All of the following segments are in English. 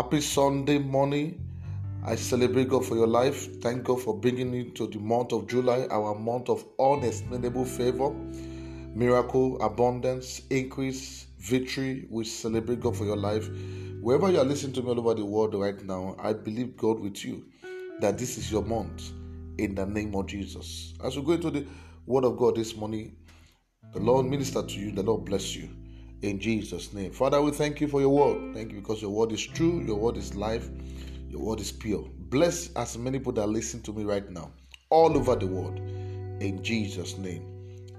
Happy Sunday morning. I celebrate God for your life. Thank God for bringing you to the month of July, our month of unexplainable favor, miracle, abundance, increase, victory. We celebrate God for your life. Wherever you are listening to me all over the world right now, I believe God with you that this is your month in the name of Jesus. As we go into the word of God this morning, the Lord minister to you, the Lord bless you in Jesus' name. Father, we thank you for your word. Thank you because your word is true, your word is life, your word is pure. Bless as many people that listen to me right now, all over the world, in Jesus' name.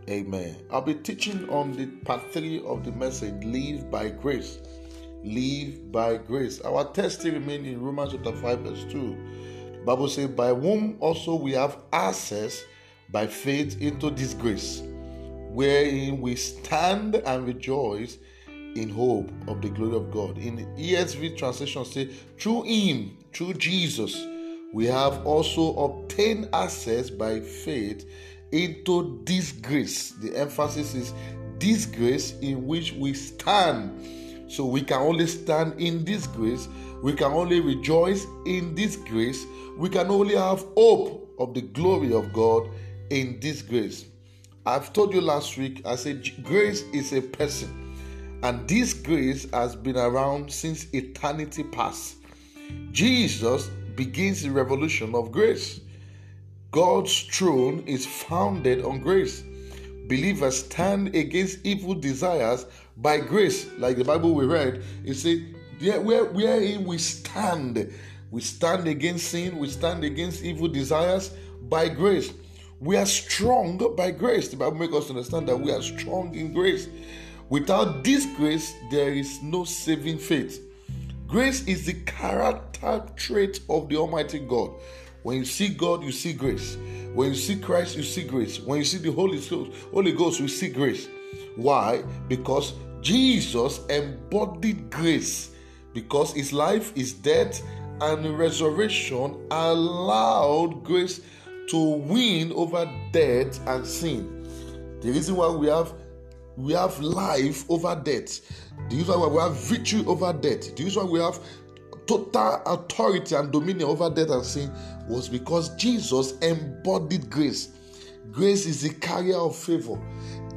Amen. I'll be teaching on the part three of the message Live by Grace. Live by grace. Our text remains in Romans chapter 5, verse 2. The Bible says, By whom also we have access by faith into this grace wherein we stand and rejoice in hope of the glory of God. In ESV translation say, through him, through Jesus, we have also obtained access by faith into this grace. The emphasis is this grace in which we stand. So we can only stand in this grace. We can only rejoice in this grace. We can only have hope of the glory of God in this grace. I've told you last week, I said grace is a person, and this grace has been around since eternity past. Jesus begins the revolution of grace. God's throne is founded on grace. Believers stand against evil desires by grace. Like the Bible we read, it said, yeah, where, wherein we stand. We stand against sin, we stand against evil desires by grace. We are strong by grace. The Bible makes us understand that we are strong in grace. Without this grace, there is no saving faith. Grace is the character trait of the Almighty God. When you see God, you see grace. When you see Christ, you see grace. When you see the Holy Ghost, Holy Ghost, you see grace. Why? Because Jesus embodied grace. Because his life, his death, and resurrection allowed grace to win over death and sin. The reason why we have we have life over death. The reason why we have victory over death. The reason why we have total authority and dominion over death and sin was because Jesus embodied grace. Grace is the carrier of favor.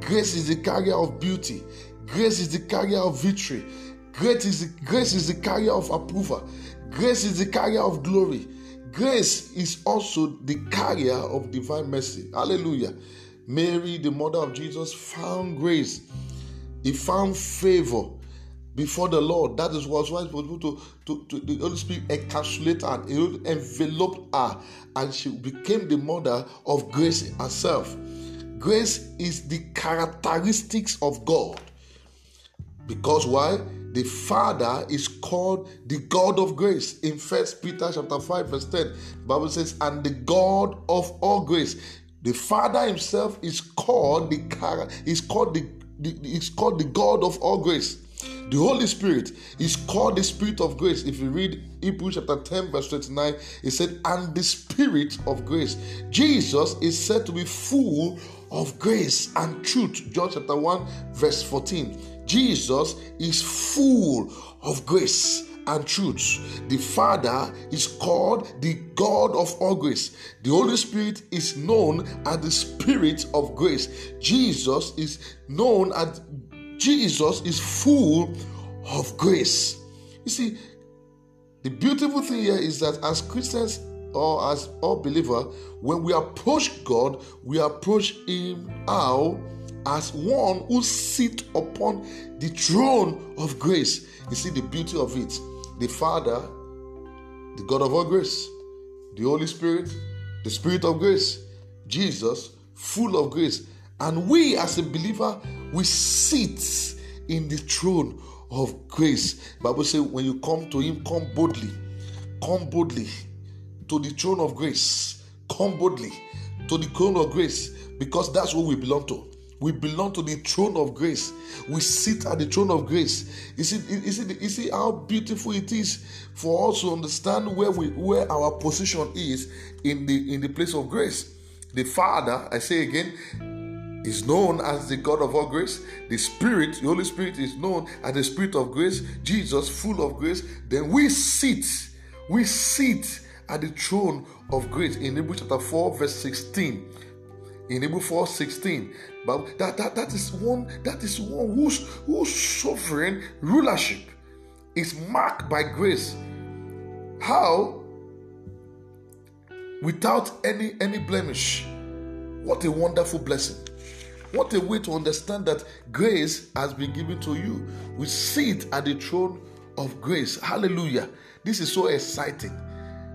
Grace is the carrier of beauty. Grace is the carrier of victory. Grace is the, grace is the carrier of approval. Grace is the carrier of glory. Grace is also the carrier of divine mercy. Hallelujah. Mary, the mother of Jesus, found grace. He found favor before the Lord. That is he was able to, to, to the Holy Spirit encapsulate he enveloped her, and she became the mother of grace herself. Grace is the characteristics of God. Because why? The father is called the god of grace in first peter chapter 5 verse 10 the bible says and the god of all grace the father himself is called the is called the, the is called the god of all grace the Holy Spirit is called the Spirit of grace. If you read Hebrews chapter 10, verse 29, it said, And the Spirit of grace. Jesus is said to be full of grace and truth. John chapter 1, verse 14. Jesus is full of grace and truth. The Father is called the God of all grace. The Holy Spirit is known as the Spirit of grace. Jesus is known as Jesus is full of grace. You see, the beautiful thing here is that as Christians or as all believer, when we approach God, we approach Him how as one who sits upon the throne of grace. You see the beauty of it. The Father, the God of all grace, the Holy Spirit, the Spirit of grace, Jesus, full of grace. And we as a believer, we sit in the throne of grace. Bible says when you come to him, come boldly. Come boldly to the throne of grace. Come boldly to the throne of grace because that's what we belong to. We belong to the throne of grace. We sit at the throne of grace. You see, you see, you see how beautiful it is for us to understand where we where our position is in the in the place of grace. The Father, I say again, is known as the God of all grace. The Spirit, the Holy Spirit, is known as the Spirit of grace. Jesus, full of grace. Then we sit, we sit at the throne of grace in Hebrews chapter 4, verse 16. In Hebrews 4 16, but that, that, that is one that is one whose whose sovereign rulership is marked by grace. How without any any blemish. What a wonderful blessing. What a way to understand that grace has been given to you. We sit at the throne of grace. Hallelujah. This is so exciting.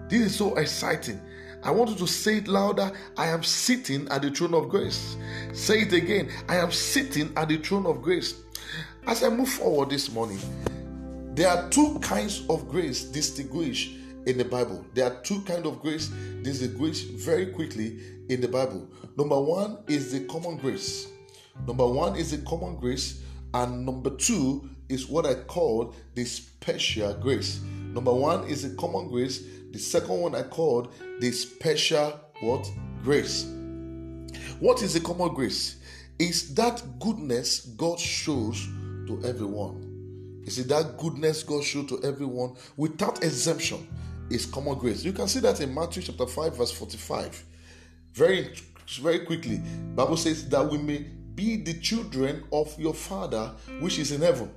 This is so exciting. I want you to say it louder. I am sitting at the throne of grace. Say it again. I am sitting at the throne of grace. As I move forward this morning, there are two kinds of grace distinguished in the Bible. There are two kind of grace distinguished very quickly in the Bible. Number one is the common grace. Number one is the common grace, and number two is what I call the special grace. Number one is the common grace. The second one I called the special what grace. What is the common grace? Is that goodness God shows to everyone. Is it that goodness God shows to everyone without exemption? Is common grace. You can see that in Matthew chapter 5, verse 45. Very, very quickly. Bible says that we may be the children of your Father which is in heaven.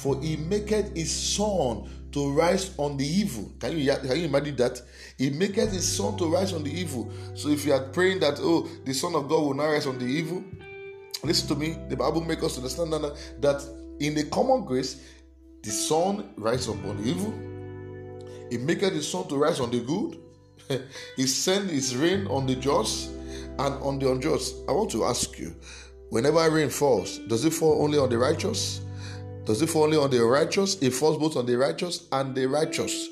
For he maketh his sun to rise on the evil. Can you, can you imagine that? He maketh his sun to rise on the evil. So if you are praying that, oh, the Son of God will not rise on the evil, listen to me. The Bible makes us understand that, that in the common grace, the sun rises upon the evil. He maketh the sun to rise on the good. he sends his rain on the just and on the unjust. I want to ask you, whenever rain falls, does it fall only on the righteous? Does it fall only on the righteous? It falls both on the righteous and the righteous.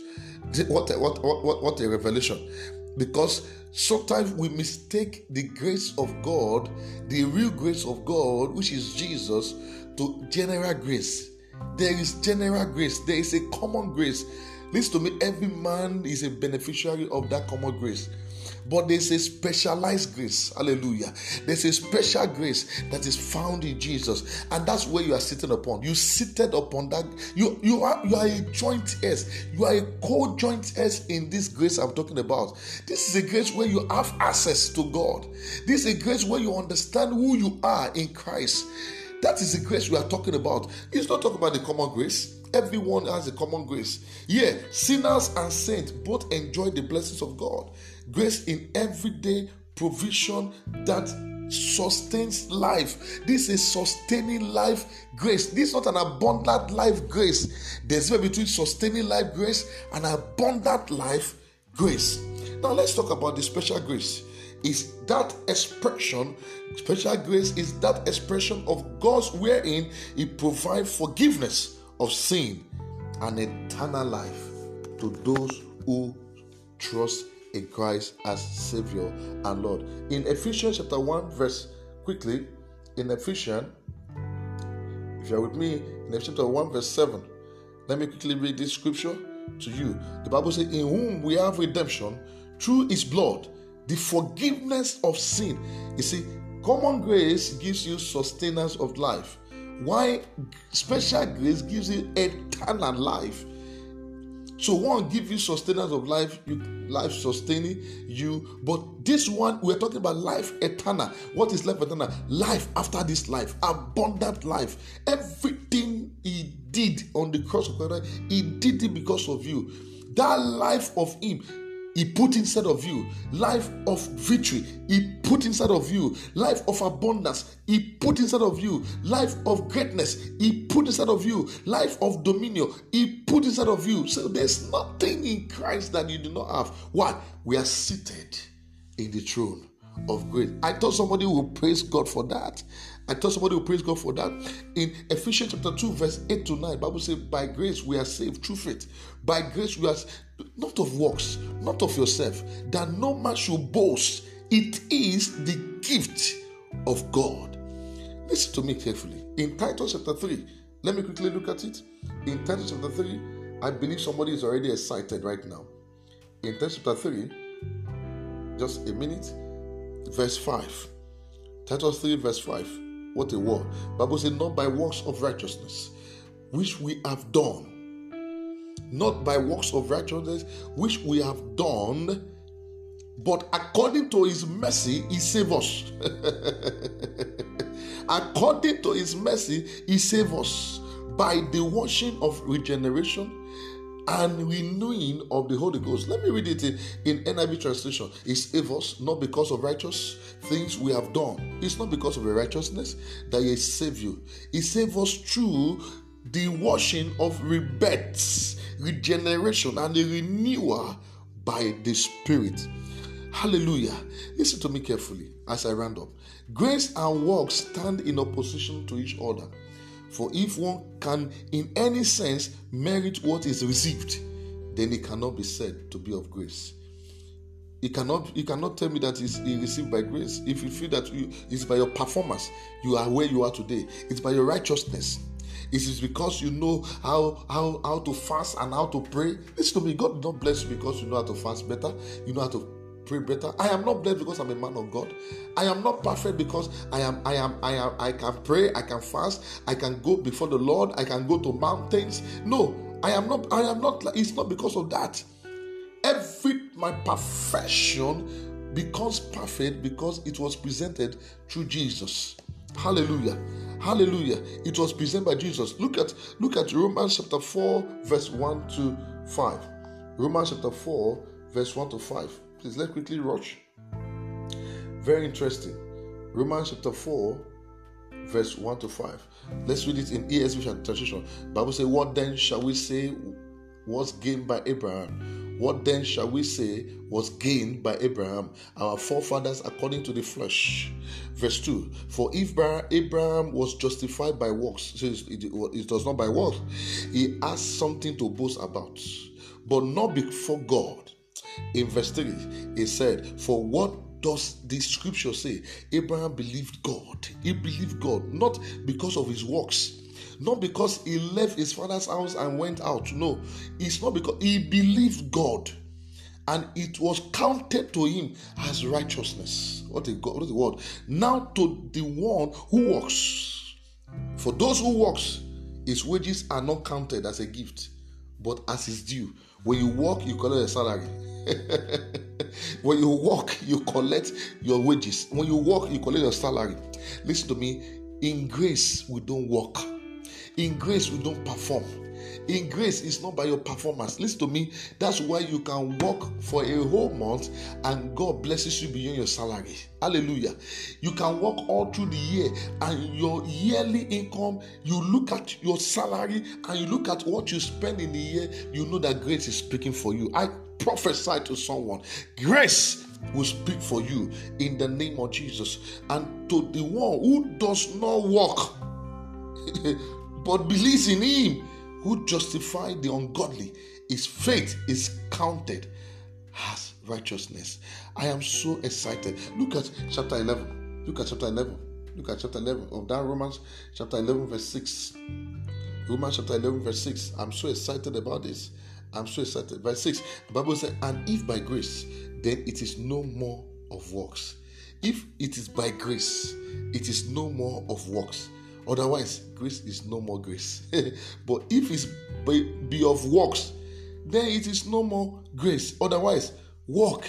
What a, what, what, what a revelation. Because sometimes we mistake the grace of God, the real grace of God, which is Jesus, to general grace. There is general grace, there is a common grace. Listen to me, every man is a beneficiary of that common grace. But there's a specialized grace. Hallelujah. There's a special grace that is found in Jesus. And that's where you are sitting upon. You seated upon that. You, you are you are a joint heirs. You are a co-joint heirs in this grace I'm talking about. This is a grace where you have access to God. This is a grace where you understand who you are in Christ. That is the grace we are talking about. It's not talking about the common grace. Everyone has a common grace. Yeah, sinners and saints both enjoy the blessings of God. Grace in everyday provision that sustains life. This is sustaining life grace. This is not an abundant life grace. There's a between sustaining life grace and abundant life grace. Now let's talk about the special grace. Is that expression, special grace is that expression of God's wherein He provides forgiveness of sin and eternal life to those who trust in Christ as Savior and Lord. In Ephesians chapter 1, verse quickly, in Ephesians, if you're with me, in Ephesians chapter 1, verse 7, let me quickly read this scripture to you. The Bible says, In whom we have redemption through his blood, the forgiveness of sin. You see, common grace gives you sustenance of life why special grace gives you eternal life. So one give you sustenance of life, you life sustaining you. But this one, we're talking about life eternal. What is life eternal? Life after this life, abundant life. Everything he did on the cross of Christ, he did it because of you. That life of him he put inside of you life of victory. He put inside of you life of abundance. He put inside of you life of greatness. He put inside of you life of dominion. He put inside of you. So there's nothing in Christ that you do not have. Why? We are seated in the throne of grace. I thought somebody would praise God for that. I tell somebody would praise God for that. In Ephesians chapter 2, verse 8 to 9, Bible says, By grace we are saved through faith. By grace we are not of works, not of yourself, that no man should boast. It is the gift of God. Listen to me carefully. In Titus chapter 3, let me quickly look at it. In Titus chapter 3, I believe somebody is already excited right now. In Titus chapter 3, just a minute, verse 5. Titus 3, verse 5. What a word. Bible says, not by works of righteousness, which we have done. Not by works of righteousness, which we have done, but according to his mercy, he saved us. according to his mercy, he saved us by the washing of regeneration and renewing of the Holy Ghost. Let me read it in, NIV translation. He saved us not because of righteous things we have done. It's not because of the righteousness that He saved you. He saved us through the washing of rebirths, regeneration, and the renewal by the Spirit. Hallelujah. Listen to me carefully as I round up. Grace and works stand in opposition to each other. For if one can, in any sense, merit what is received, then it cannot be said to be of grace. He cannot, he cannot tell me that it's received by grace. If you feel that you, it's by your performance, you are where you are today. It's by your righteousness. It is because you know how, how, how to fast and how to pray. Listen to me, God did not bless you because you know how to fast better. You know how to pray better. I am not blessed because I'm a man of God. I am not perfect because I am I am I am I can pray, I can fast, I can go before the Lord, I can go to mountains. No, I am not I am not it's not because of that. Every my perfection becomes perfect because it was presented through Jesus. Hallelujah. Hallelujah. It was presented by Jesus. Look at look at Romans chapter 4 verse 1 to 5. Romans chapter 4 verse 1 to 5. Please let's quickly rush. Very interesting. Romans chapter 4, verse 1 to 5. Let's read it in ESV translation. Bible says, What then shall we say was gained by Abraham? What then shall we say was gained by Abraham, our forefathers according to the flesh? Verse 2 For if Abraham was justified by works, it does not by works, he has something to boast about, but not before God in verse 3, it said, For what does the scripture say? Abraham believed God. He believed God, not because of his works, not because he left his father's house and went out. No, it's not because he believed God and it was counted to him as righteousness. What a God, what a word. Now to the one who works. For those who works, his wages are not counted as a gift, but as his due. When you work, you collect a salary. when you work, you collect your wages. When you work, you collect your salary. Listen to me. In grace, we don't work. In grace, we don't perform. In grace, it's not by your performance. Listen to me. That's why you can work for a whole month and God blesses you beyond your salary. Hallelujah. You can work all through the year and your yearly income, you look at your salary and you look at what you spend in the year, you know that grace is speaking for you. I prophesy to someone. Grace will speak for you in the name of Jesus. And to the one who does not walk, but believes in him who justify the ungodly, his faith is counted as righteousness. I am so excited. Look at chapter 11. Look at chapter 11. Look at chapter 11 of that Romans, chapter 11, verse 6. Romans chapter 11, verse 6. I'm so excited about this. I'm so excited. Verse 6, the Bible says, And if by grace, then it is no more of works. If it is by grace, it is no more of works. Otherwise, grace is no more grace. but if by, be of works, then it is no more grace. Otherwise, work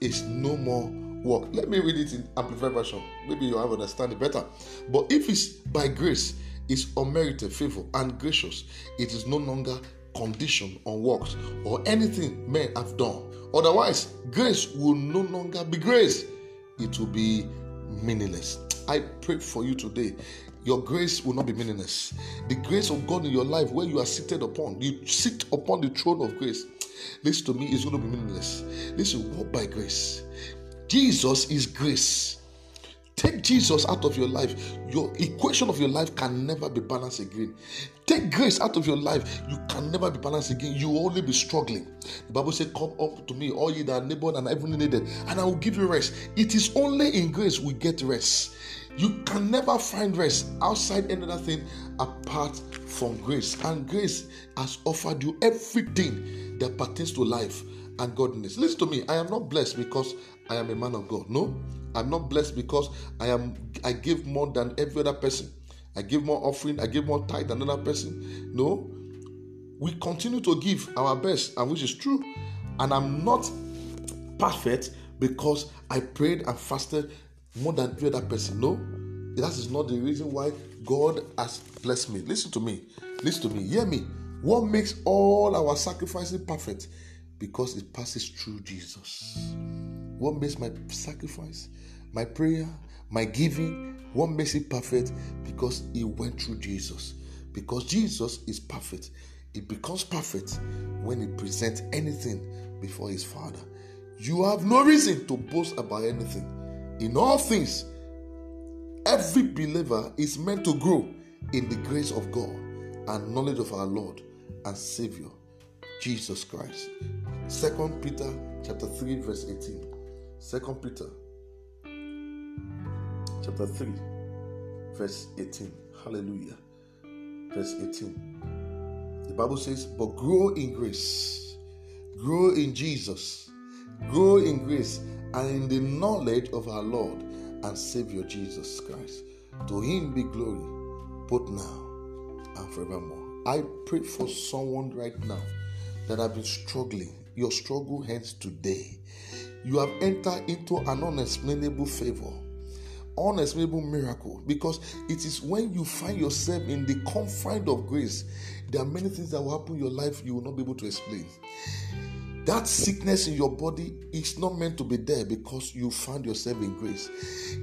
is no more work. Let me read it in Amplified Version. Maybe you have understand it better. But if it's by grace, it's unmerited favor and gracious, it is no longer condition on works or anything men have done. Otherwise, grace will no longer be grace, it will be meaningless. I pray for you today. Your grace will not be meaningless. The grace of God in your life, where you are seated upon, you sit upon the throne of grace. Listen to me, is going to be meaningless. Listen, walk by grace. Jesus is grace. Take Jesus out of your life, your equation of your life can never be balanced again. Take grace out of your life, you can never be balanced again. You will only be struggling. The Bible says, Come up to me, all ye that are labored and heavily needed, and I will give you rest. It is only in grace we get rest. You can never find rest outside any other thing apart from grace. And grace has offered you everything that pertains to life and godliness. Listen to me, I am not blessed because I am a man of God. No, I'm not blessed because I am I give more than every other person. I give more offering, I give more tithe than another person. No. We continue to give our best, and which is true. And I'm not perfect because I prayed and fasted more than every other person. No, that is not the reason why God has blessed me. Listen to me. Listen to me. Hear me. What makes all our sacrifices perfect? Because it passes through Jesus. What makes my sacrifice, my prayer, my giving, what makes it perfect? Because it went through Jesus. Because Jesus is perfect. It becomes perfect when he presents anything before his Father. You have no reason to boast about anything. In all things, every believer is meant to grow in the grace of God and knowledge of our Lord and Savior, Jesus Christ. Second Peter chapter 3, verse 18. Second Peter chapter 3, verse 18. Hallelujah. Verse 18. The Bible says, But grow in grace, grow in Jesus, grow in grace and in the knowledge of our Lord and Savior Jesus Christ. To him be glory, both now and forevermore. I pray for someone right now that have been struggling. Your struggle ends today. You have entered into an unexplainable favor unexplainable miracle because it is when you find yourself in the confine of grace there are many things that will happen in your life you will not be able to explain. That sickness in your body is not meant to be there because you found yourself in grace.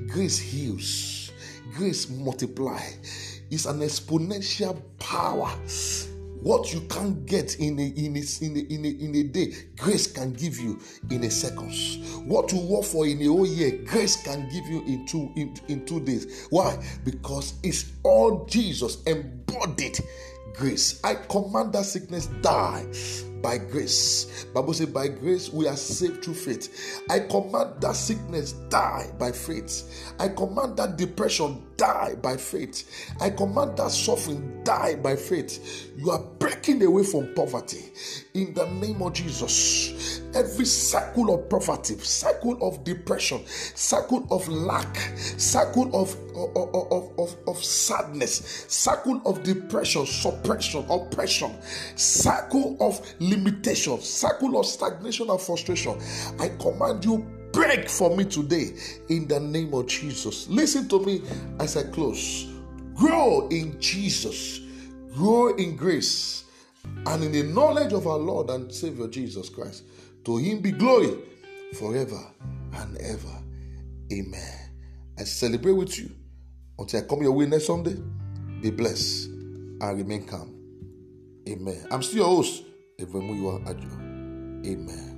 Grace heals. Grace multiply. It's an exponential power what you can't get in a, in, a, in, a, in, a, in a day, grace can give you in a seconds. What you work for in a whole year, grace can give you in two, in, in two days. Why? Because it's all Jesus embodied grace. I command that sickness die by grace. Bible says, by grace we are saved through faith. I command that sickness die by faith. I command that depression die by faith. I command that suffering die by faith. You are breaking away from poverty in the name of Jesus. Every cycle of poverty, cycle of depression, cycle of lack, cycle of, of, of, of, of sadness, cycle of depression, suppression, oppression, cycle of limitation, cycle of stagnation and frustration. I command you break for me today in the name of Jesus. Listen to me as I close. Grow in Jesus, grow in grace, and in the knowledge of our Lord and Savior Jesus Christ. To him be glory forever and ever. Amen. I celebrate with you until I come your way next Sunday. Be blessed and remain calm. Amen. I'm still your host, Evemuyiwa Ajo. Amen.